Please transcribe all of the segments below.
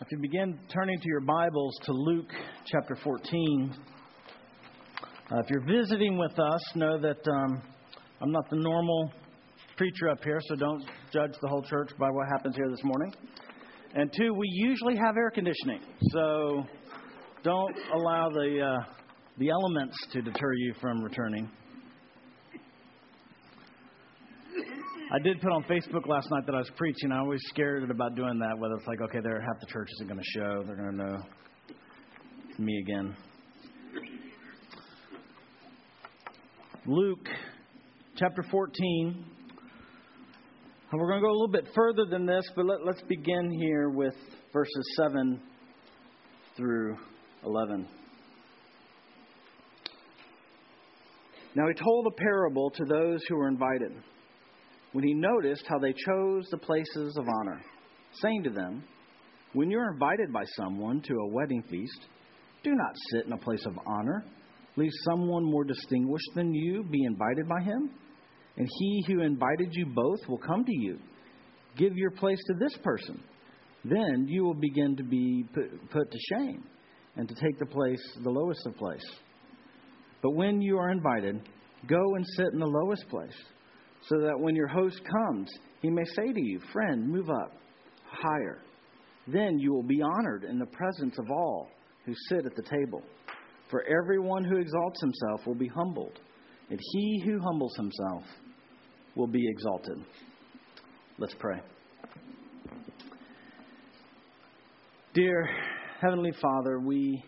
If you begin turning to your Bibles to Luke chapter 14, uh, if you're visiting with us, know that um, I'm not the normal preacher up here, so don't judge the whole church by what happens here this morning. And two, we usually have air conditioning, so don't allow the uh, the elements to deter you from returning. I did put on Facebook last night that I was preaching. I always scared about doing that, whether it's like, okay, there half the church isn't going to show. They're going to know it's me again. Luke chapter 14. And we're going to go a little bit further than this, but let, let's begin here with verses 7 through 11. Now he told a parable to those who were invited when he noticed how they chose the places of honor, saying to them, When you're invited by someone to a wedding feast, do not sit in a place of honor. Leave someone more distinguished than you be invited by him, and he who invited you both will come to you. Give your place to this person. Then you will begin to be put, put to shame and to take the place, the lowest of place. But when you are invited, go and sit in the lowest place so that when your host comes, he may say to you, Friend, move up higher. Then you will be honored in the presence of all who sit at the table. For everyone who exalts himself will be humbled, and he who humbles himself will be exalted. Let's pray. Dear Heavenly Father, we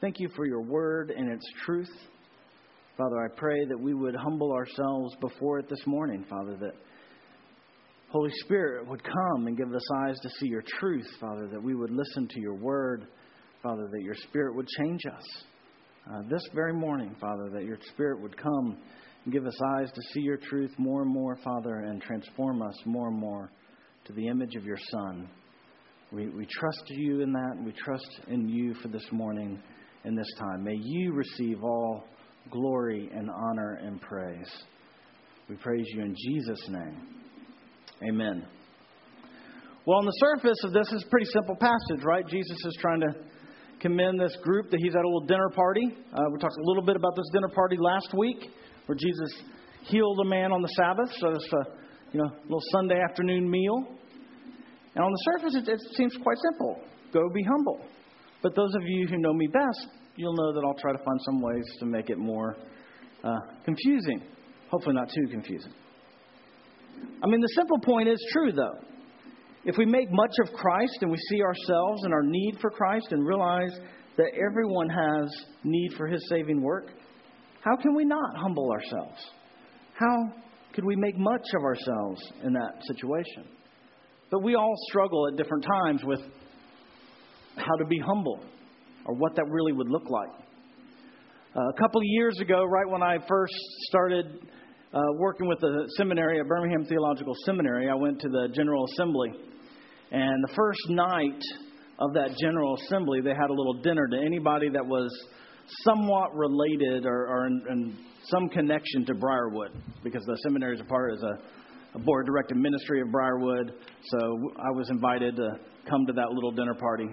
thank you for your word and its truth. Father, I pray that we would humble ourselves before it this morning, Father, that Holy Spirit would come and give us eyes to see your truth, Father, that we would listen to your word, Father, that your Spirit would change us. Uh, this very morning, Father, that your Spirit would come and give us eyes to see your truth more and more, Father, and transform us more and more to the image of your Son. We, we trust you in that, and we trust in you for this morning and this time. May you receive all glory and honor and praise. We praise you in Jesus' name. Amen. Well, on the surface of this is a pretty simple passage, right? Jesus is trying to commend this group that he's at a little dinner party. Uh, we talked a little bit about this dinner party last week, where Jesus healed a man on the Sabbath. So it's a you know little Sunday afternoon meal. And on the surface, it, it seems quite simple: go be humble. But those of you who know me best you'll know that I'll try to find some ways to make it more uh, confusing. Hopefully, not too confusing. I mean, the simple point is true, though. If we make much of Christ and we see ourselves and our need for Christ and realize that everyone has need for his saving work, how can we not humble ourselves? How could we make much of ourselves in that situation? But we all struggle at different times with how to be humble or what that really would look like. Uh, a couple of years ago, right when I first started uh, working with the seminary at Birmingham Theological Seminary, I went to the General Assembly. And the first night of that General Assembly, they had a little dinner to anybody that was somewhat related or, or in, in, some connection to Briarwood, because the seminary is a part as a, a board directed ministry of Briarwood. So I was invited to come to that little dinner party.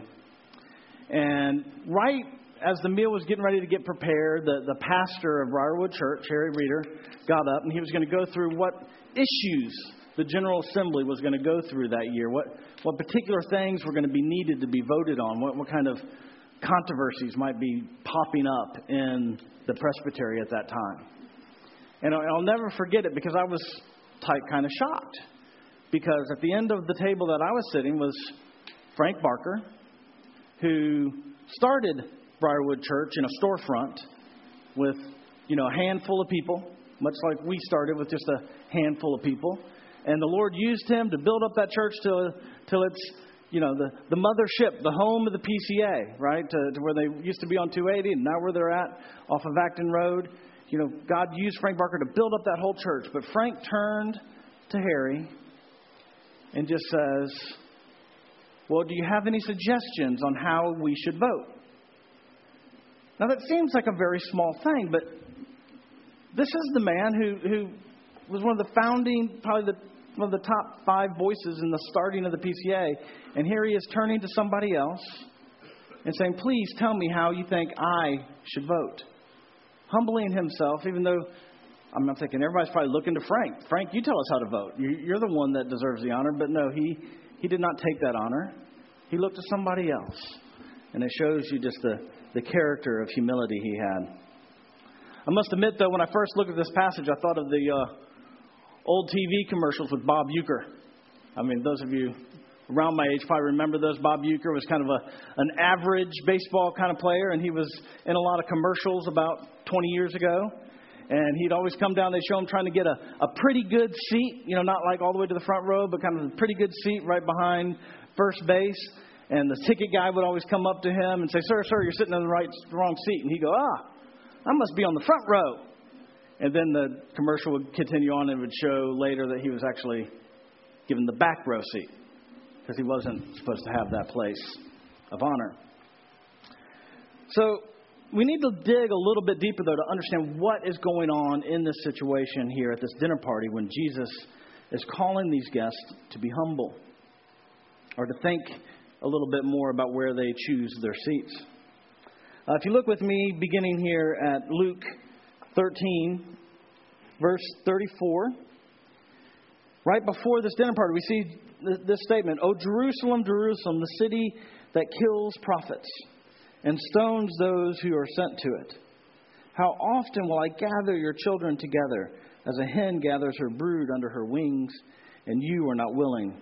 And right as the meal was getting ready to get prepared, the, the pastor of Briarwood Church, Harry Reeder, got up and he was going to go through what issues the General Assembly was going to go through that year, what, what particular things were going to be needed to be voted on, what, what kind of controversies might be popping up in the presbytery at that time. And I'll never forget it because I was type kind of shocked. Because at the end of the table that I was sitting was Frank Barker, who started Briarwood Church in a storefront with, you know, a handful of people, much like we started with just a handful of people. And the Lord used him to build up that church till, till it's, you know, the, the mothership, the home of the PCA, right? To, to where they used to be on 280 and now where they're at off of Acton Road. You know, God used Frank Barker to build up that whole church. But Frank turned to Harry and just says, well, do you have any suggestions on how we should vote? Now, that seems like a very small thing, but this is the man who, who was one of the founding, probably the one of the top five voices in the starting of the PCA. And here he is turning to somebody else and saying, Please tell me how you think I should vote. Humbling himself, even though I'm not thinking everybody's probably looking to Frank. Frank, you tell us how to vote. You're the one that deserves the honor. But no, he, he did not take that honor. He looked to somebody else. And it shows you just the, the character of humility he had. I must admit, though, when I first looked at this passage, I thought of the uh, old TV commercials with Bob Uecker. I mean, those of you around my age probably remember those. Bob Uecker was kind of a, an average baseball kind of player, and he was in a lot of commercials about 20 years ago. And he'd always come down, they'd show him trying to get a, a pretty good seat, you know, not like all the way to the front row, but kind of a pretty good seat right behind first base. And the ticket guy would always come up to him and say, Sir, sir, you're sitting in the right, wrong seat. And he'd go, Ah, I must be on the front row. And then the commercial would continue on and would show later that he was actually given the back row seat because he wasn't supposed to have that place of honor. So we need to dig a little bit deeper, though, to understand what is going on in this situation here at this dinner party when Jesus is calling these guests to be humble or to think a little bit more about where they choose their seats. Uh, if you look with me, beginning here at Luke 13, verse 34, right before this dinner party, we see this statement O Jerusalem, Jerusalem, the city that kills prophets and stones those who are sent to it. How often will I gather your children together as a hen gathers her brood under her wings, and you are not willing?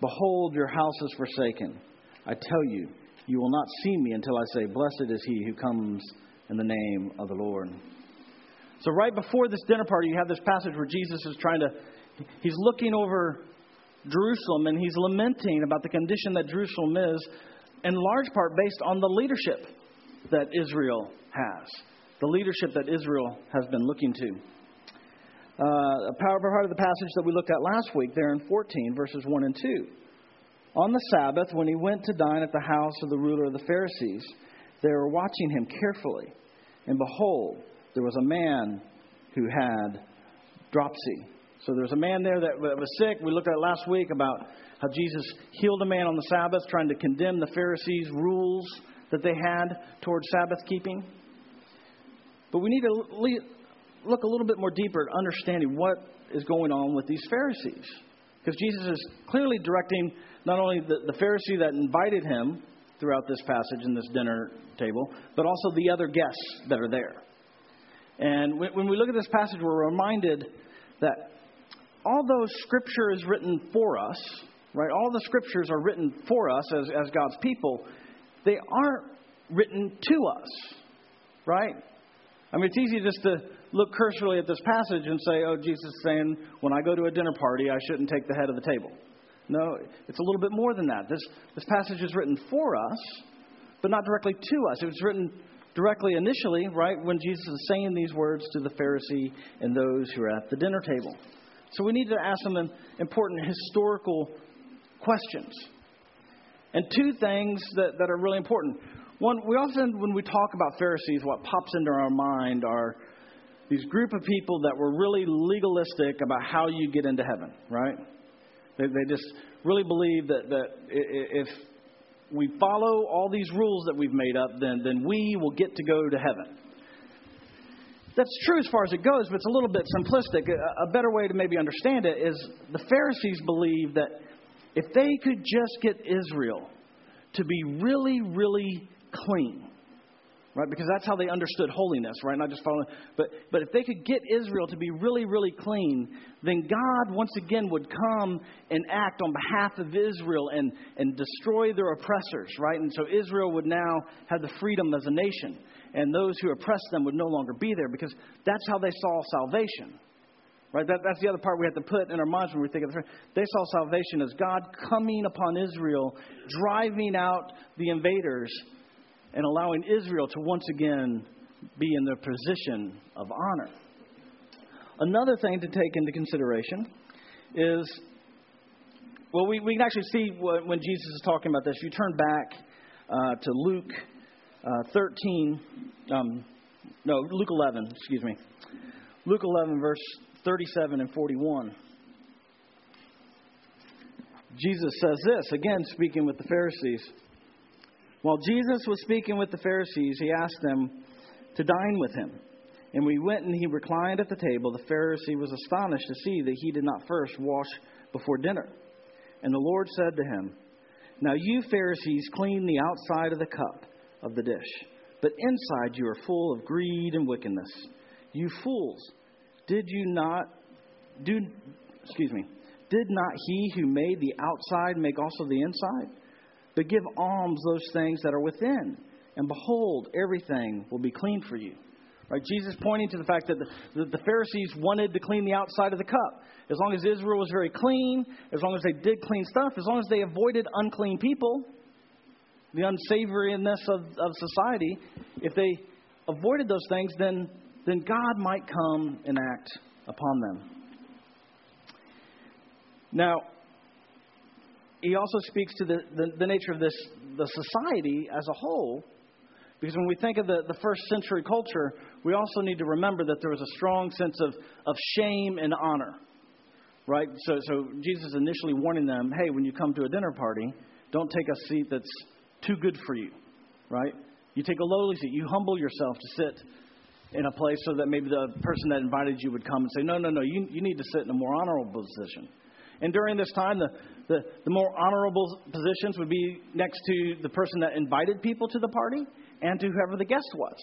Behold, your house is forsaken. I tell you, you will not see me until I say, Blessed is he who comes in the name of the Lord. So, right before this dinner party, you have this passage where Jesus is trying to, he's looking over Jerusalem and he's lamenting about the condition that Jerusalem is, in large part based on the leadership that Israel has, the leadership that Israel has been looking to. Uh, a powerful part of the passage that we looked at last week, there in 14, verses 1 and 2. On the Sabbath, when he went to dine at the house of the ruler of the Pharisees, they were watching him carefully. And behold, there was a man who had dropsy. So there was a man there that was sick. We looked at last week about how Jesus healed a man on the Sabbath, trying to condemn the Pharisees' rules that they had towards Sabbath keeping. But we need to look a little bit more deeper at understanding what is going on with these Pharisees. Because Jesus is clearly directing not only the, the Pharisee that invited him throughout this passage in this dinner table, but also the other guests that are there. And when we look at this passage, we're reminded that although Scripture is written for us, right, all the Scriptures are written for us as, as God's people, they aren't written to us, right? I mean, it's easy just to look cursorily at this passage and say, oh, Jesus is saying, when I go to a dinner party, I shouldn't take the head of the table. No, it's a little bit more than that. This, this passage is written for us, but not directly to us. It was written directly initially, right, when Jesus is saying these words to the Pharisee and those who are at the dinner table. So we need to ask some important historical questions. And two things that, that are really important. One, we often, when we talk about Pharisees, what pops into our mind are these group of people that were really legalistic about how you get into heaven, right? They, they just really believe that, that if we follow all these rules that we've made up, then, then we will get to go to heaven. That's true as far as it goes, but it's a little bit simplistic. A, a better way to maybe understand it is the Pharisees believe that if they could just get Israel to be really, really clean, right? Because that's how they understood holiness, right? Not just following, but but if they could get Israel to be really, really clean, then God once again would come and act on behalf of Israel and and destroy their oppressors, right? And so Israel would now have the freedom as a nation, and those who oppressed them would no longer be there because that's how they saw salvation. Right? That, that's the other part we have to put in our minds when we think of this. They saw salvation as God coming upon Israel, driving out the invaders, and allowing Israel to once again be in the position of honor. Another thing to take into consideration is well, we, we can actually see what, when Jesus is talking about this. You turn back uh, to Luke uh, 13, um, no, Luke 11, excuse me. Luke 11, verse 37 and 41. Jesus says this, again speaking with the Pharisees. While Jesus was speaking with the Pharisees, he asked them to dine with him. And we went and he reclined at the table. The Pharisee was astonished to see that he did not first wash before dinner. And the Lord said to him, Now you Pharisees clean the outside of the cup of the dish, but inside you are full of greed and wickedness. You fools, did you not do excuse me, did not he who made the outside make also the inside? But give alms those things that are within, and behold, everything will be clean for you. Right? Jesus pointing to the fact that the, the, Pharisees wanted to clean the outside of the cup. As long as Israel was very clean, as long as they did clean stuff, as long as they avoided unclean people, the unsavoriness of, of society, if they avoided those things, then, then God might come and act upon them. Now, he also speaks to the, the, the, nature of this, the society as a whole, because when we think of the, the first century culture, we also need to remember that there was a strong sense of, of shame and honor. Right? So, so Jesus initially warning them hey, when you come to a dinner party, don't take a seat that's too good for you. Right? You take a lowly seat. You humble yourself to sit in a place so that maybe the person that invited you would come and say, no, no, no, you, you need to sit in a more honorable position. And during this time, the, the, the, more honorable positions would be next to the person that invited people to the party and to whoever the guest was.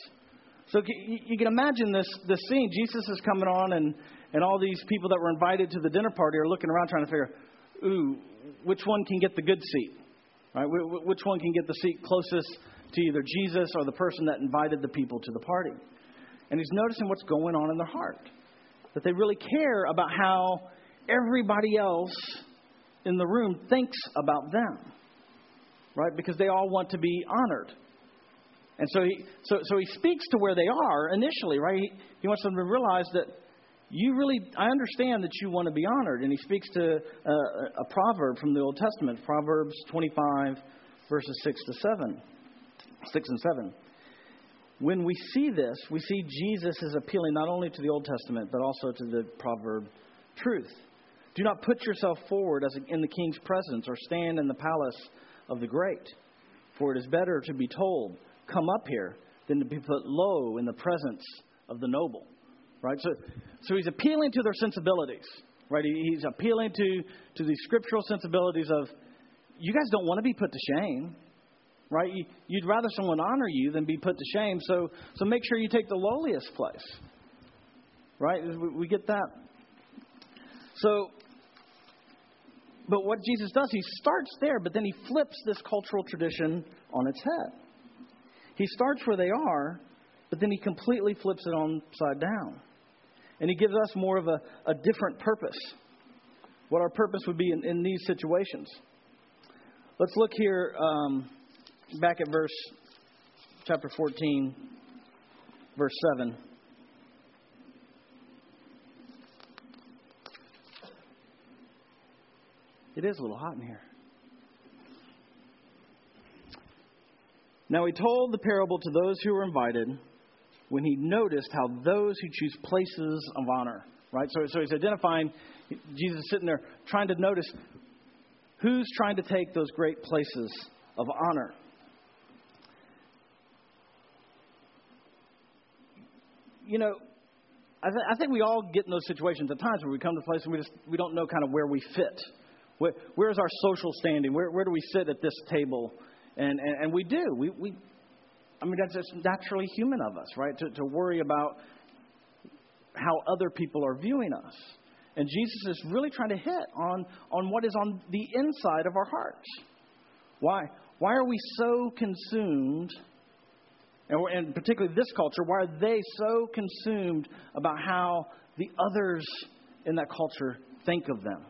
So you can imagine this, this scene. Jesus is coming on, and, and all these people that were invited to the dinner party are looking around trying to figure, ooh, which one can get the good seat? Right? Which one can get the seat closest to either Jesus or the person that invited the people to the party? And he's noticing what's going on in their heart. That they really care about how everybody else in the room thinks about them, right? Because they all want to be honored. And so he, so, so he speaks to where they are initially, right? He, he wants them to realize that you really, I understand that you want to be honored. And he speaks to uh, a proverb from the Old Testament, Proverbs 25, verses 6 to 7. 6 and 7. When we see this, we see Jesus is appealing not only to the Old Testament, but also to the proverb truth. Do not put yourself forward as in the king's presence or stand in the palace of the great. For it is better to be told, Come up here, than to be put low in the presence of the noble. Right? So, so he's appealing to their sensibilities. Right? He's appealing to, to the scriptural sensibilities of, you guys don't want to be put to shame. Right? You'd rather someone honor you than be put to shame. So, so make sure you take the lowliest place. Right? We get that. So but what Jesus does, he starts there, but then he flips this cultural tradition on its head. He starts where they are, but then he completely flips it on side down. And he gives us more of a, a different purpose, what our purpose would be in, in these situations. Let's look here um, back at verse chapter 14, verse 7. It is a little hot in here. Now he told the parable to those who were invited when he noticed how those who choose places of honor, right? So, so he's identifying, Jesus is sitting there trying to notice who's trying to take those great places of honor. You know, I, th- I think we all get in those situations at times where we come to a place and we just we don't know kind of where we fit. Where, where's our social standing? Where, where do we sit at this table? And, and, and we do. We, we, I mean, that's just naturally human of us, right? To, to worry about how other people are viewing us. And Jesus is really trying to hit on, on what is on the inside of our hearts. Why? Why are we so consumed, and, and particularly this culture, why are they so consumed about how the others in that culture think of them?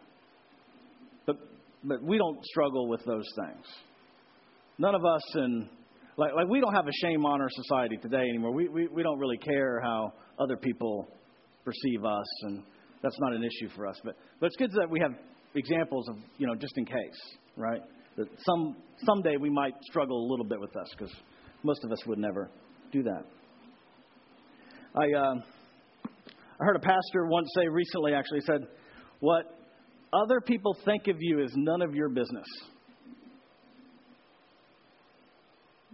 but we don't struggle with those things. None of us in like like we don't have a shame honor society today anymore. We, we we don't really care how other people perceive us, and that's not an issue for us. But but it's good that we have examples of you know just in case, right? That some someday we might struggle a little bit with us because most of us would never do that. I uh, I heard a pastor once say recently, actually said, "What other people think of you is none of your business.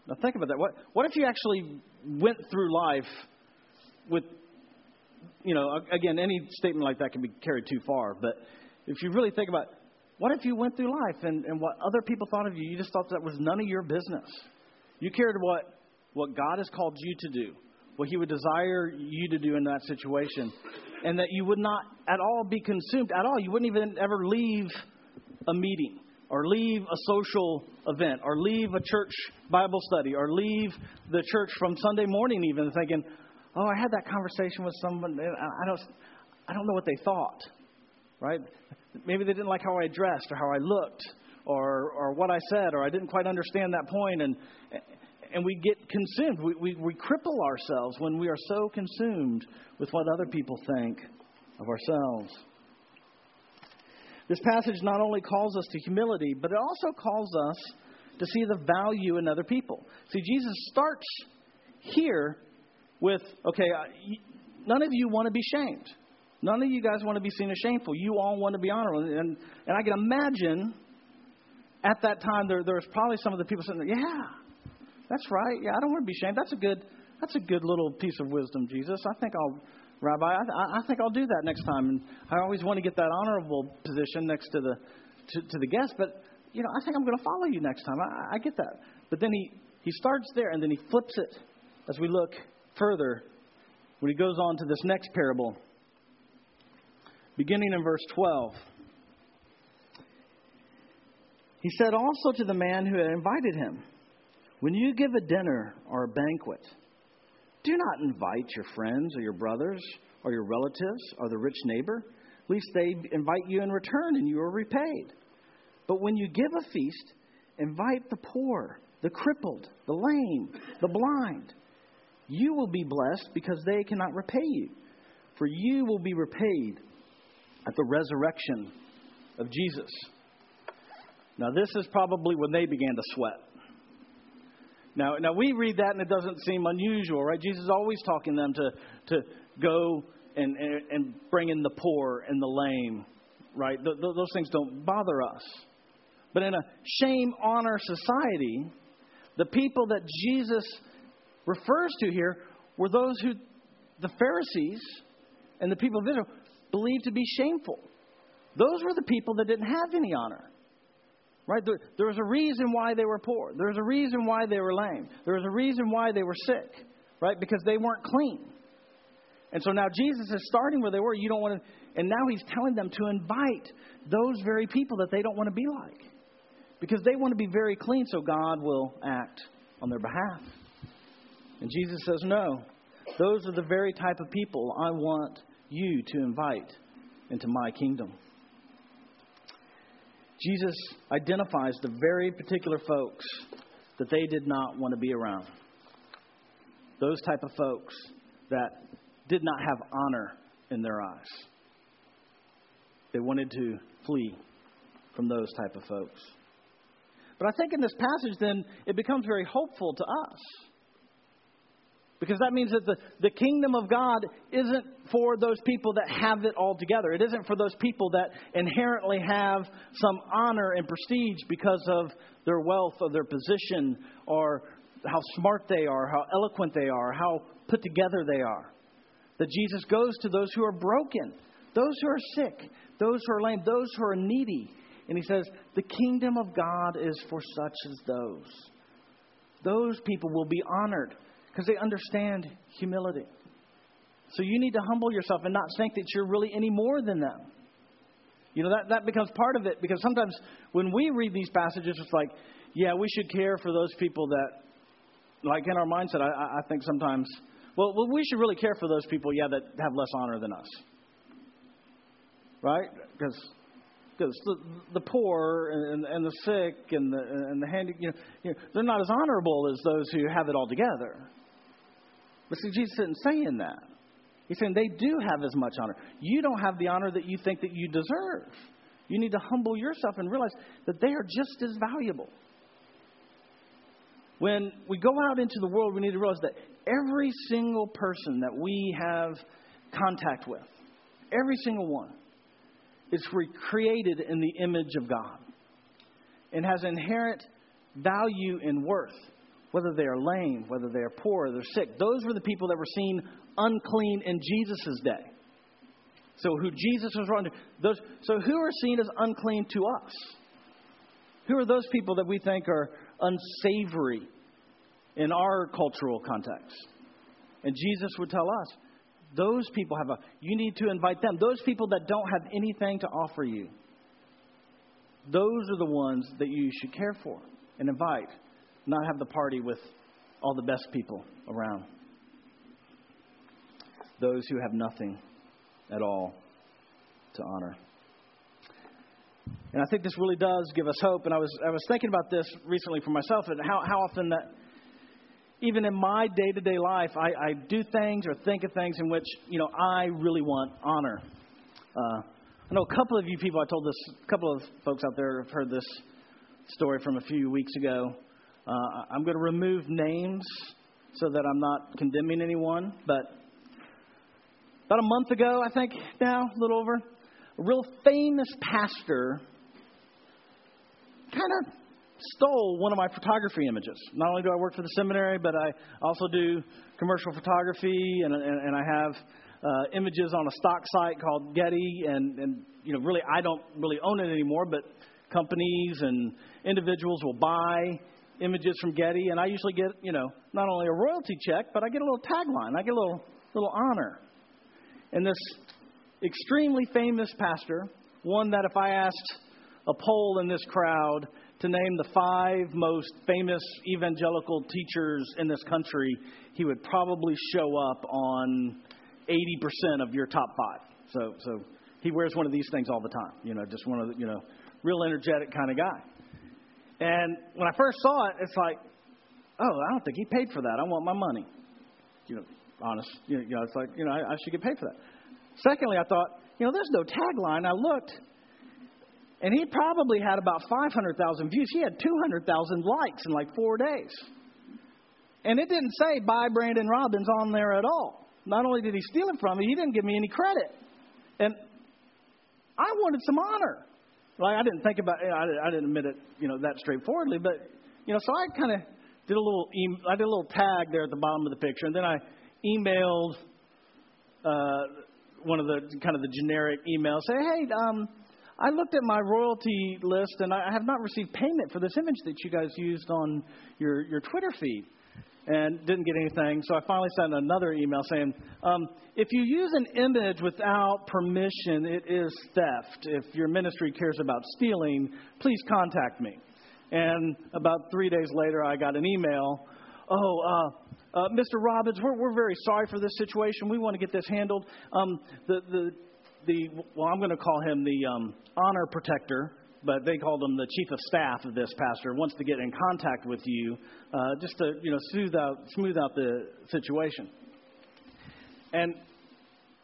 Now think about that. What, what if you actually went through life with, you know, again, any statement like that can be carried too far, but if you really think about what if you went through life and, and what other people thought of you, you just thought that was none of your business? You cared what, what God has called you to do, what He would desire you to do in that situation, and that you would not at all be consumed at all. You wouldn't even ever leave a meeting or leave a social event or leave a church Bible study or leave the church from Sunday morning even thinking, oh, I had that conversation with someone. I don't, I don't know what they thought, right? Maybe they didn't like how I dressed or how I looked or, or what I said or I didn't quite understand that point and, and we get consumed. We, we, we cripple ourselves when we are so consumed with what other people think of ourselves. This passage not only calls us to humility, but it also calls us to see the value in other people. See, Jesus starts here with okay, none of you want to be shamed. None of you guys want to be seen as shameful. You all want to be honorable. And, and I can imagine at that time there, there was probably some of the people saying, Yeah, that's right. Yeah, I don't want to be shamed. That's a good that's a good little piece of wisdom, Jesus. I think I'll Rabbi, I, I think I'll do that next time. And I always want to get that honorable position next to the to, to the guest, but you know, I think I'm going to follow you next time. I, I get that. But then he he starts there and then he flips it as we look further when he goes on to this next parable, beginning in verse 12. He said also to the man who had invited him, When you give a dinner or a banquet, do not invite your friends or your brothers or your relatives or the rich neighbor, lest they invite you in return and you are repaid. But when you give a feast, invite the poor, the crippled, the lame, the blind. You will be blessed because they cannot repay you, for you will be repaid at the resurrection of Jesus. Now, this is probably when they began to sweat. Now, now we read that and it doesn't seem unusual, right? Jesus is always talking them to, to go and, and, and bring in the poor and the lame, right? Th- th- those things don't bother us. But in a shame honor society, the people that Jesus refers to here were those who the Pharisees and the people of Israel believed to be shameful. Those were the people that didn't have any honor. Right? There, there was a reason why they were poor. There was a reason why they were lame. There was a reason why they were sick. Right? Because they weren't clean. And so now Jesus is starting where they were. You don't want to, and now he's telling them to invite those very people that they don't want to be like. Because they want to be very clean so God will act on their behalf. And Jesus says, No, those are the very type of people I want you to invite into my kingdom. Jesus identifies the very particular folks that they did not want to be around. Those type of folks that did not have honor in their eyes. They wanted to flee from those type of folks. But I think in this passage, then, it becomes very hopeful to us because that means that the, the kingdom of God isn't for those people that have it all together. It isn't for those people that inherently have some honor and prestige because of their wealth or their position or how smart they are, how eloquent they are, how put together they are. That Jesus goes to those who are broken, those who are sick, those who are lame, those who are needy. And he says, The kingdom of God is for such as those. Those people will be honored because they understand humility. So you need to humble yourself and not think that you're really any more than them. You know, that, that becomes part of it because sometimes when we read these passages, it's like, yeah, we should care for those people that, like in our mindset, I, I think sometimes, well, well, we should really care for those people, yeah, that have less honor than us. Right? Because because the, the poor and, and the sick and the, and the handy, you know, you know, they're not as honorable as those who have it all together. But see, Jesus isn't saying that. He's saying they do have as much honor. You don't have the honor that you think that you deserve. You need to humble yourself and realize that they are just as valuable. When we go out into the world, we need to realize that every single person that we have contact with, every single one, is created in the image of God and has inherent value and worth, whether they are lame, whether they are poor, or they're sick. Those were the people that were seen unclean in Jesus' day. So who Jesus was running those so who are seen as unclean to us? Who are those people that we think are unsavory in our cultural context? And Jesus would tell us, those people have a you need to invite them. Those people that don't have anything to offer you. Those are the ones that you should care for and invite, not have the party with all the best people around. Those who have nothing at all to honor. And I think this really does give us hope. And I was, I was thinking about this recently for myself and how, how often that, even in my day to day life, I, I do things or think of things in which, you know, I really want honor. Uh, I know a couple of you people, I told this, a couple of folks out there have heard this story from a few weeks ago. Uh, I'm going to remove names so that I'm not condemning anyone, but about a month ago, I think now, a little over, a real famous pastor kind of stole one of my photography images. Not only do I work for the seminary, but I also do commercial photography, and, and, and I have uh, images on a stock site called Getty, and, and you know, really, I don't really own it anymore, but companies and individuals will buy images from Getty, and I usually get, you know, not only a royalty check, but I get a little tagline, I get a little little honor. And this extremely famous pastor, one that if I asked a poll in this crowd to name the five most famous evangelical teachers in this country, he would probably show up on 80% of your top five. So, so he wears one of these things all the time. You know, just one of the, you know, real energetic kind of guy. And when I first saw it, it's like, oh, I don't think he paid for that. I want my money. You know, honest. You know, it's like, you know, I, I should get paid for that. Secondly, I thought, you know, there's no tagline. I looked, and he probably had about 500,000 views. He had 200,000 likes in like four days. And it didn't say by Brandon Robbins on there at all. Not only did he steal it from me, he didn't give me any credit. And I wanted some honor. Like I didn't think about it. I didn't admit it, you know, that straightforwardly. But you know, so I kind of did a little. I did a little tag there at the bottom of the picture, and then I emailed uh, one of the kind of the generic emails. Say, hey, um, I looked at my royalty list, and I have not received payment for this image that you guys used on your your Twitter feed and didn't get anything. So I finally sent another email saying, um, if you use an image without permission, it is theft. If your ministry cares about stealing, please contact me. And about three days later, I got an email. Oh, uh, uh, Mr. Robbins, we're, we're very sorry for this situation. We want to get this handled. Um, the, the, the, well, I'm going to call him the um, honor protector but they called him the chief of staff of this pastor, wants to get in contact with you uh, just to you know smooth out smooth out the situation. And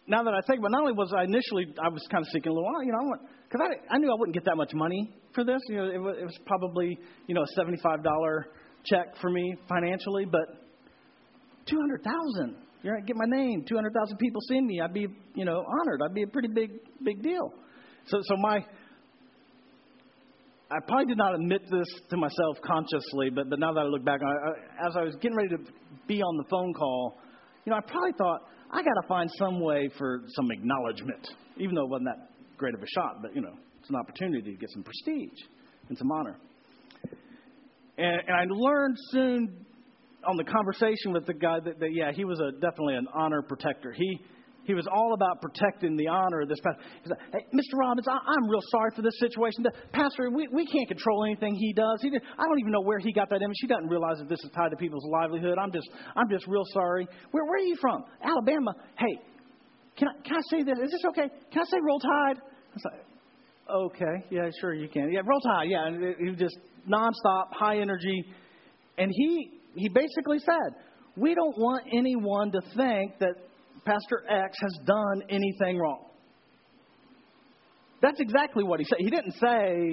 now that I think about, it, not only was I initially I was kind of a little, you know, because I, I knew I wouldn't get that much money for this. You know, it was, it was probably you know a seventy five dollar check for me financially, but two hundred thousand. You're gonna get my name. Two hundred thousand people seeing me. I'd be you know honored. I'd be a pretty big big deal. So so my I probably did not admit this to myself consciously, but, but now that I look back, I, I, as I was getting ready to be on the phone call, you know, I probably thought, I got to find some way for some acknowledgement, even though it wasn't that great of a shot, but, you know, it's an opportunity to get some prestige and some honor. And, and I learned soon on the conversation with the guy that, that yeah, he was a, definitely an honor protector. He, he was all about protecting the honor of this pastor. He said, hey, Mr. Robbins, I, am real sorry for this situation. The pastor, we, we can't control anything he does. He did, I don't even know where he got that image. He doesn't realize that this is tied to people's livelihood. I'm just, I'm just real sorry. Where, where are you from? Alabama. Hey, can I, can I say this? Is this okay? Can I say roll tide? I okay, yeah, sure you can. Yeah, roll tide. Yeah, and he just nonstop, high energy. And he, he basically said, we don't want anyone to think that Pastor X has done anything wrong. That's exactly what he said. He didn't say,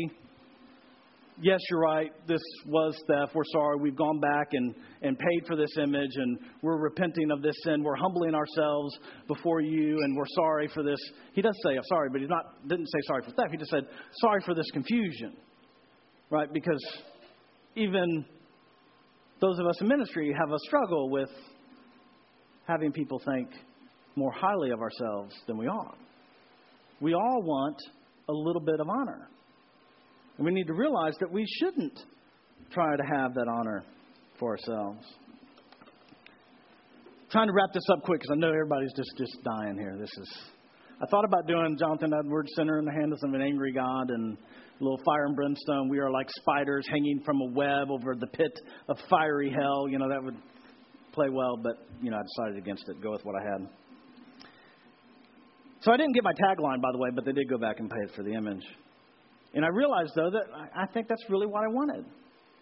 yes, you're right, this was theft. We're sorry. We've gone back and, and paid for this image, and we're repenting of this sin. We're humbling ourselves before you, and we're sorry for this. He does say, I'm sorry, but he not, didn't say sorry for theft. He just said, sorry for this confusion, right? Because even those of us in ministry have a struggle with having people think more highly of ourselves than we are. We all want a little bit of honor. And we need to realize that we shouldn't try to have that honor for ourselves. trying to wrap this up quick because I know everybody's just, just dying here. This is. I thought about doing Jonathan Edwards Sinners in the Hands of an Angry God and a little fire and brimstone. We are like spiders hanging from a web over the pit of fiery hell. You know, that would play well, but, you know, I decided against it. Go with what I had. So I didn't get my tagline, by the way, but they did go back and pay it for the image. And I realized, though, that I think that's really what I wanted.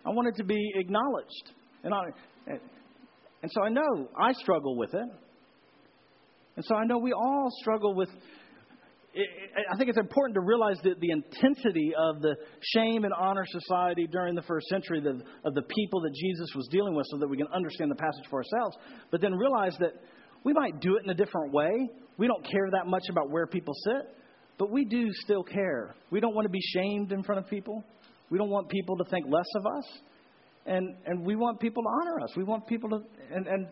I wanted to be acknowledged. And, I, and so I know I struggle with it. And so I know we all struggle with. I think it's important to realize that the intensity of the shame and honor society during the first century, the, of the people that Jesus was dealing with, so that we can understand the passage for ourselves. But then realize that we might do it in a different way. We don't care that much about where people sit. But we do still care. We don't want to be shamed in front of people. We don't want people to think less of us. And, and we want people to honor us. We want people to, and, and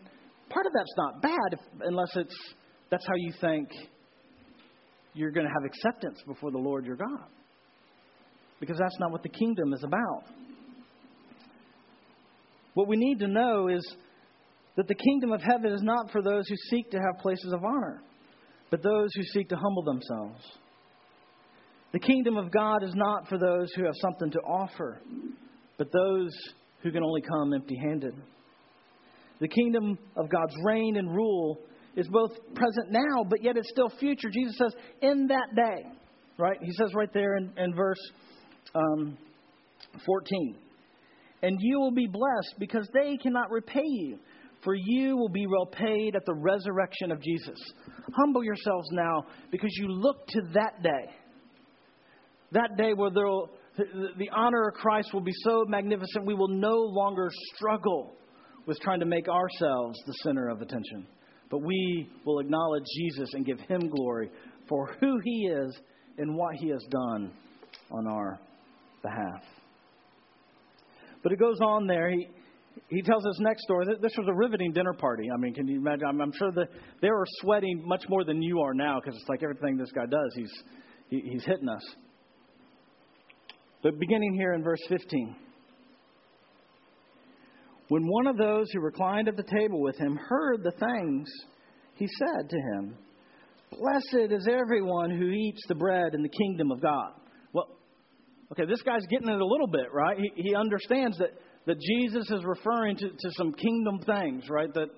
part of that's not bad if, unless it's, that's how you think you're going to have acceptance before the Lord your God. Because that's not what the kingdom is about. What we need to know is that the kingdom of heaven is not for those who seek to have places of honor, but those who seek to humble themselves. The kingdom of God is not for those who have something to offer, but those who can only come empty handed. The kingdom of God's reign and rule is both present now, but yet it's still future. Jesus says, in that day, right? He says right there in, in verse um, 14, and you will be blessed because they cannot repay you, for you will be well paid at the resurrection of Jesus. Humble yourselves now because you look to that day that day where the honor of Christ will be so magnificent, we will no longer struggle with trying to make ourselves the center of attention. But we will acknowledge Jesus and give him glory for who he is and what he has done on our behalf. But it goes on there. He, he tells us next door that this was a riveting dinner party. I mean, can you imagine? I'm, I'm sure that they were sweating much more than you are now because it's like everything this guy does, he's, he, he's hitting us. But beginning here in verse 15. When one of those who reclined at the table with him heard the things, he said to him, Blessed is everyone who eats the bread in the kingdom of God. Well, okay, this guy's getting it a little bit, right? He, he understands that, that Jesus is referring to, to some kingdom things, right? That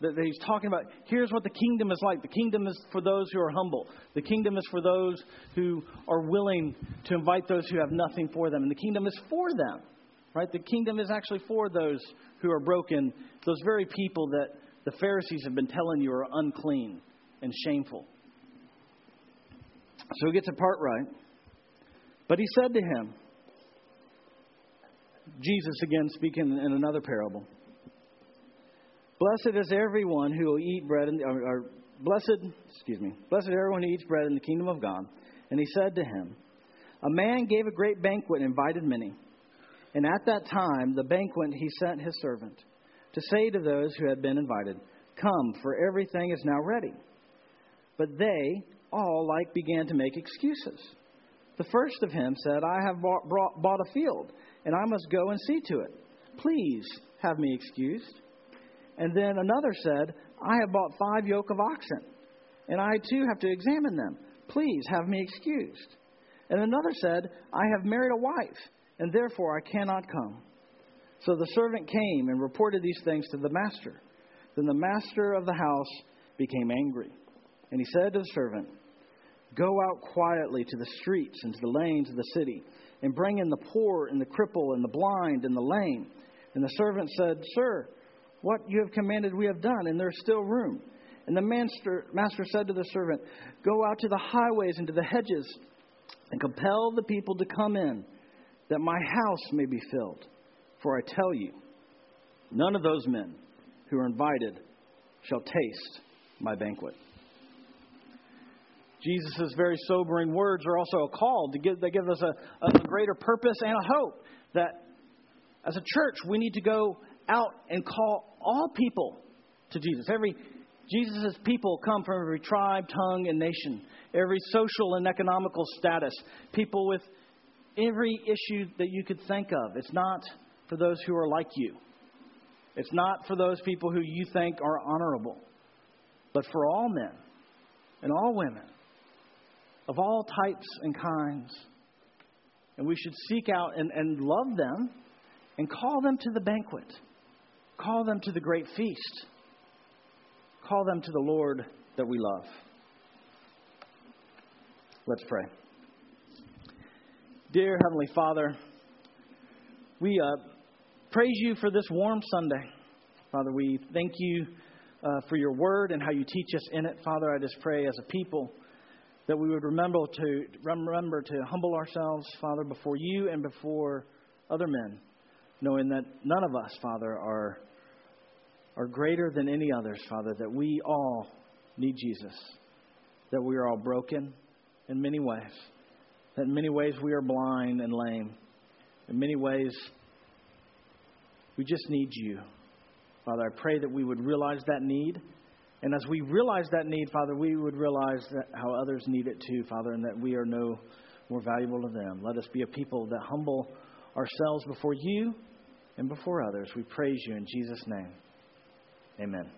that he's talking about here's what the kingdom is like. The kingdom is for those who are humble. The kingdom is for those who are willing to invite those who have nothing for them. And the kingdom is for them. Right? The kingdom is actually for those who are broken, those very people that the Pharisees have been telling you are unclean and shameful. So he gets a part right. But he said to him, Jesus again speaking in another parable. Blessed is everyone who will eat bread, in, or, or blessed, excuse me, blessed everyone who eats bread in the kingdom of God. And he said to him, A man gave a great banquet and invited many. And at that time, the banquet, he sent his servant to say to those who had been invited, Come, for everything is now ready. But they all like began to make excuses. The first of him said, I have bought, brought, bought a field, and I must go and see to it. Please have me excused. And then another said, I have bought five yoke of oxen, and I too have to examine them. Please have me excused. And another said, I have married a wife, and therefore I cannot come. So the servant came and reported these things to the master. Then the master of the house became angry. And he said to the servant, Go out quietly to the streets and to the lanes of the city, and bring in the poor and the cripple and the blind and the lame. And the servant said, Sir, what you have commanded we have done, and there's still room. And the master, master said to the servant, Go out to the highways and to the hedges, and compel the people to come in, that my house may be filled. For I tell you, none of those men who are invited shall taste my banquet. Jesus' very sobering words are also a call to give, they give us a, a greater purpose and a hope that as a church we need to go out and call all people to Jesus. Every Jesus' people come from every tribe, tongue, and nation, every social and economical status, people with every issue that you could think of. It's not for those who are like you, it's not for those people who you think are honorable, but for all men and all women of all types and kinds. And we should seek out and, and love them and call them to the banquet, call them to the great feast, call them to the Lord that we love. Let's pray. Dear Heavenly Father, we uh, praise you for this warm Sunday. Father, we thank you uh, for your word and how you teach us in it. Father, I just pray as a people that we would remember to remember to humble ourselves, Father, before you and before other men, knowing that none of us, Father, are are greater than any others, Father, that we all need Jesus, that we are all broken in many ways, that in many ways we are blind and lame, in many ways we just need you. Father, I pray that we would realize that need and as we realize that need, Father, we would realize that how others need it too, Father, and that we are no more valuable to them. Let us be a people that humble ourselves before you and before others. We praise you in Jesus' name. Amen.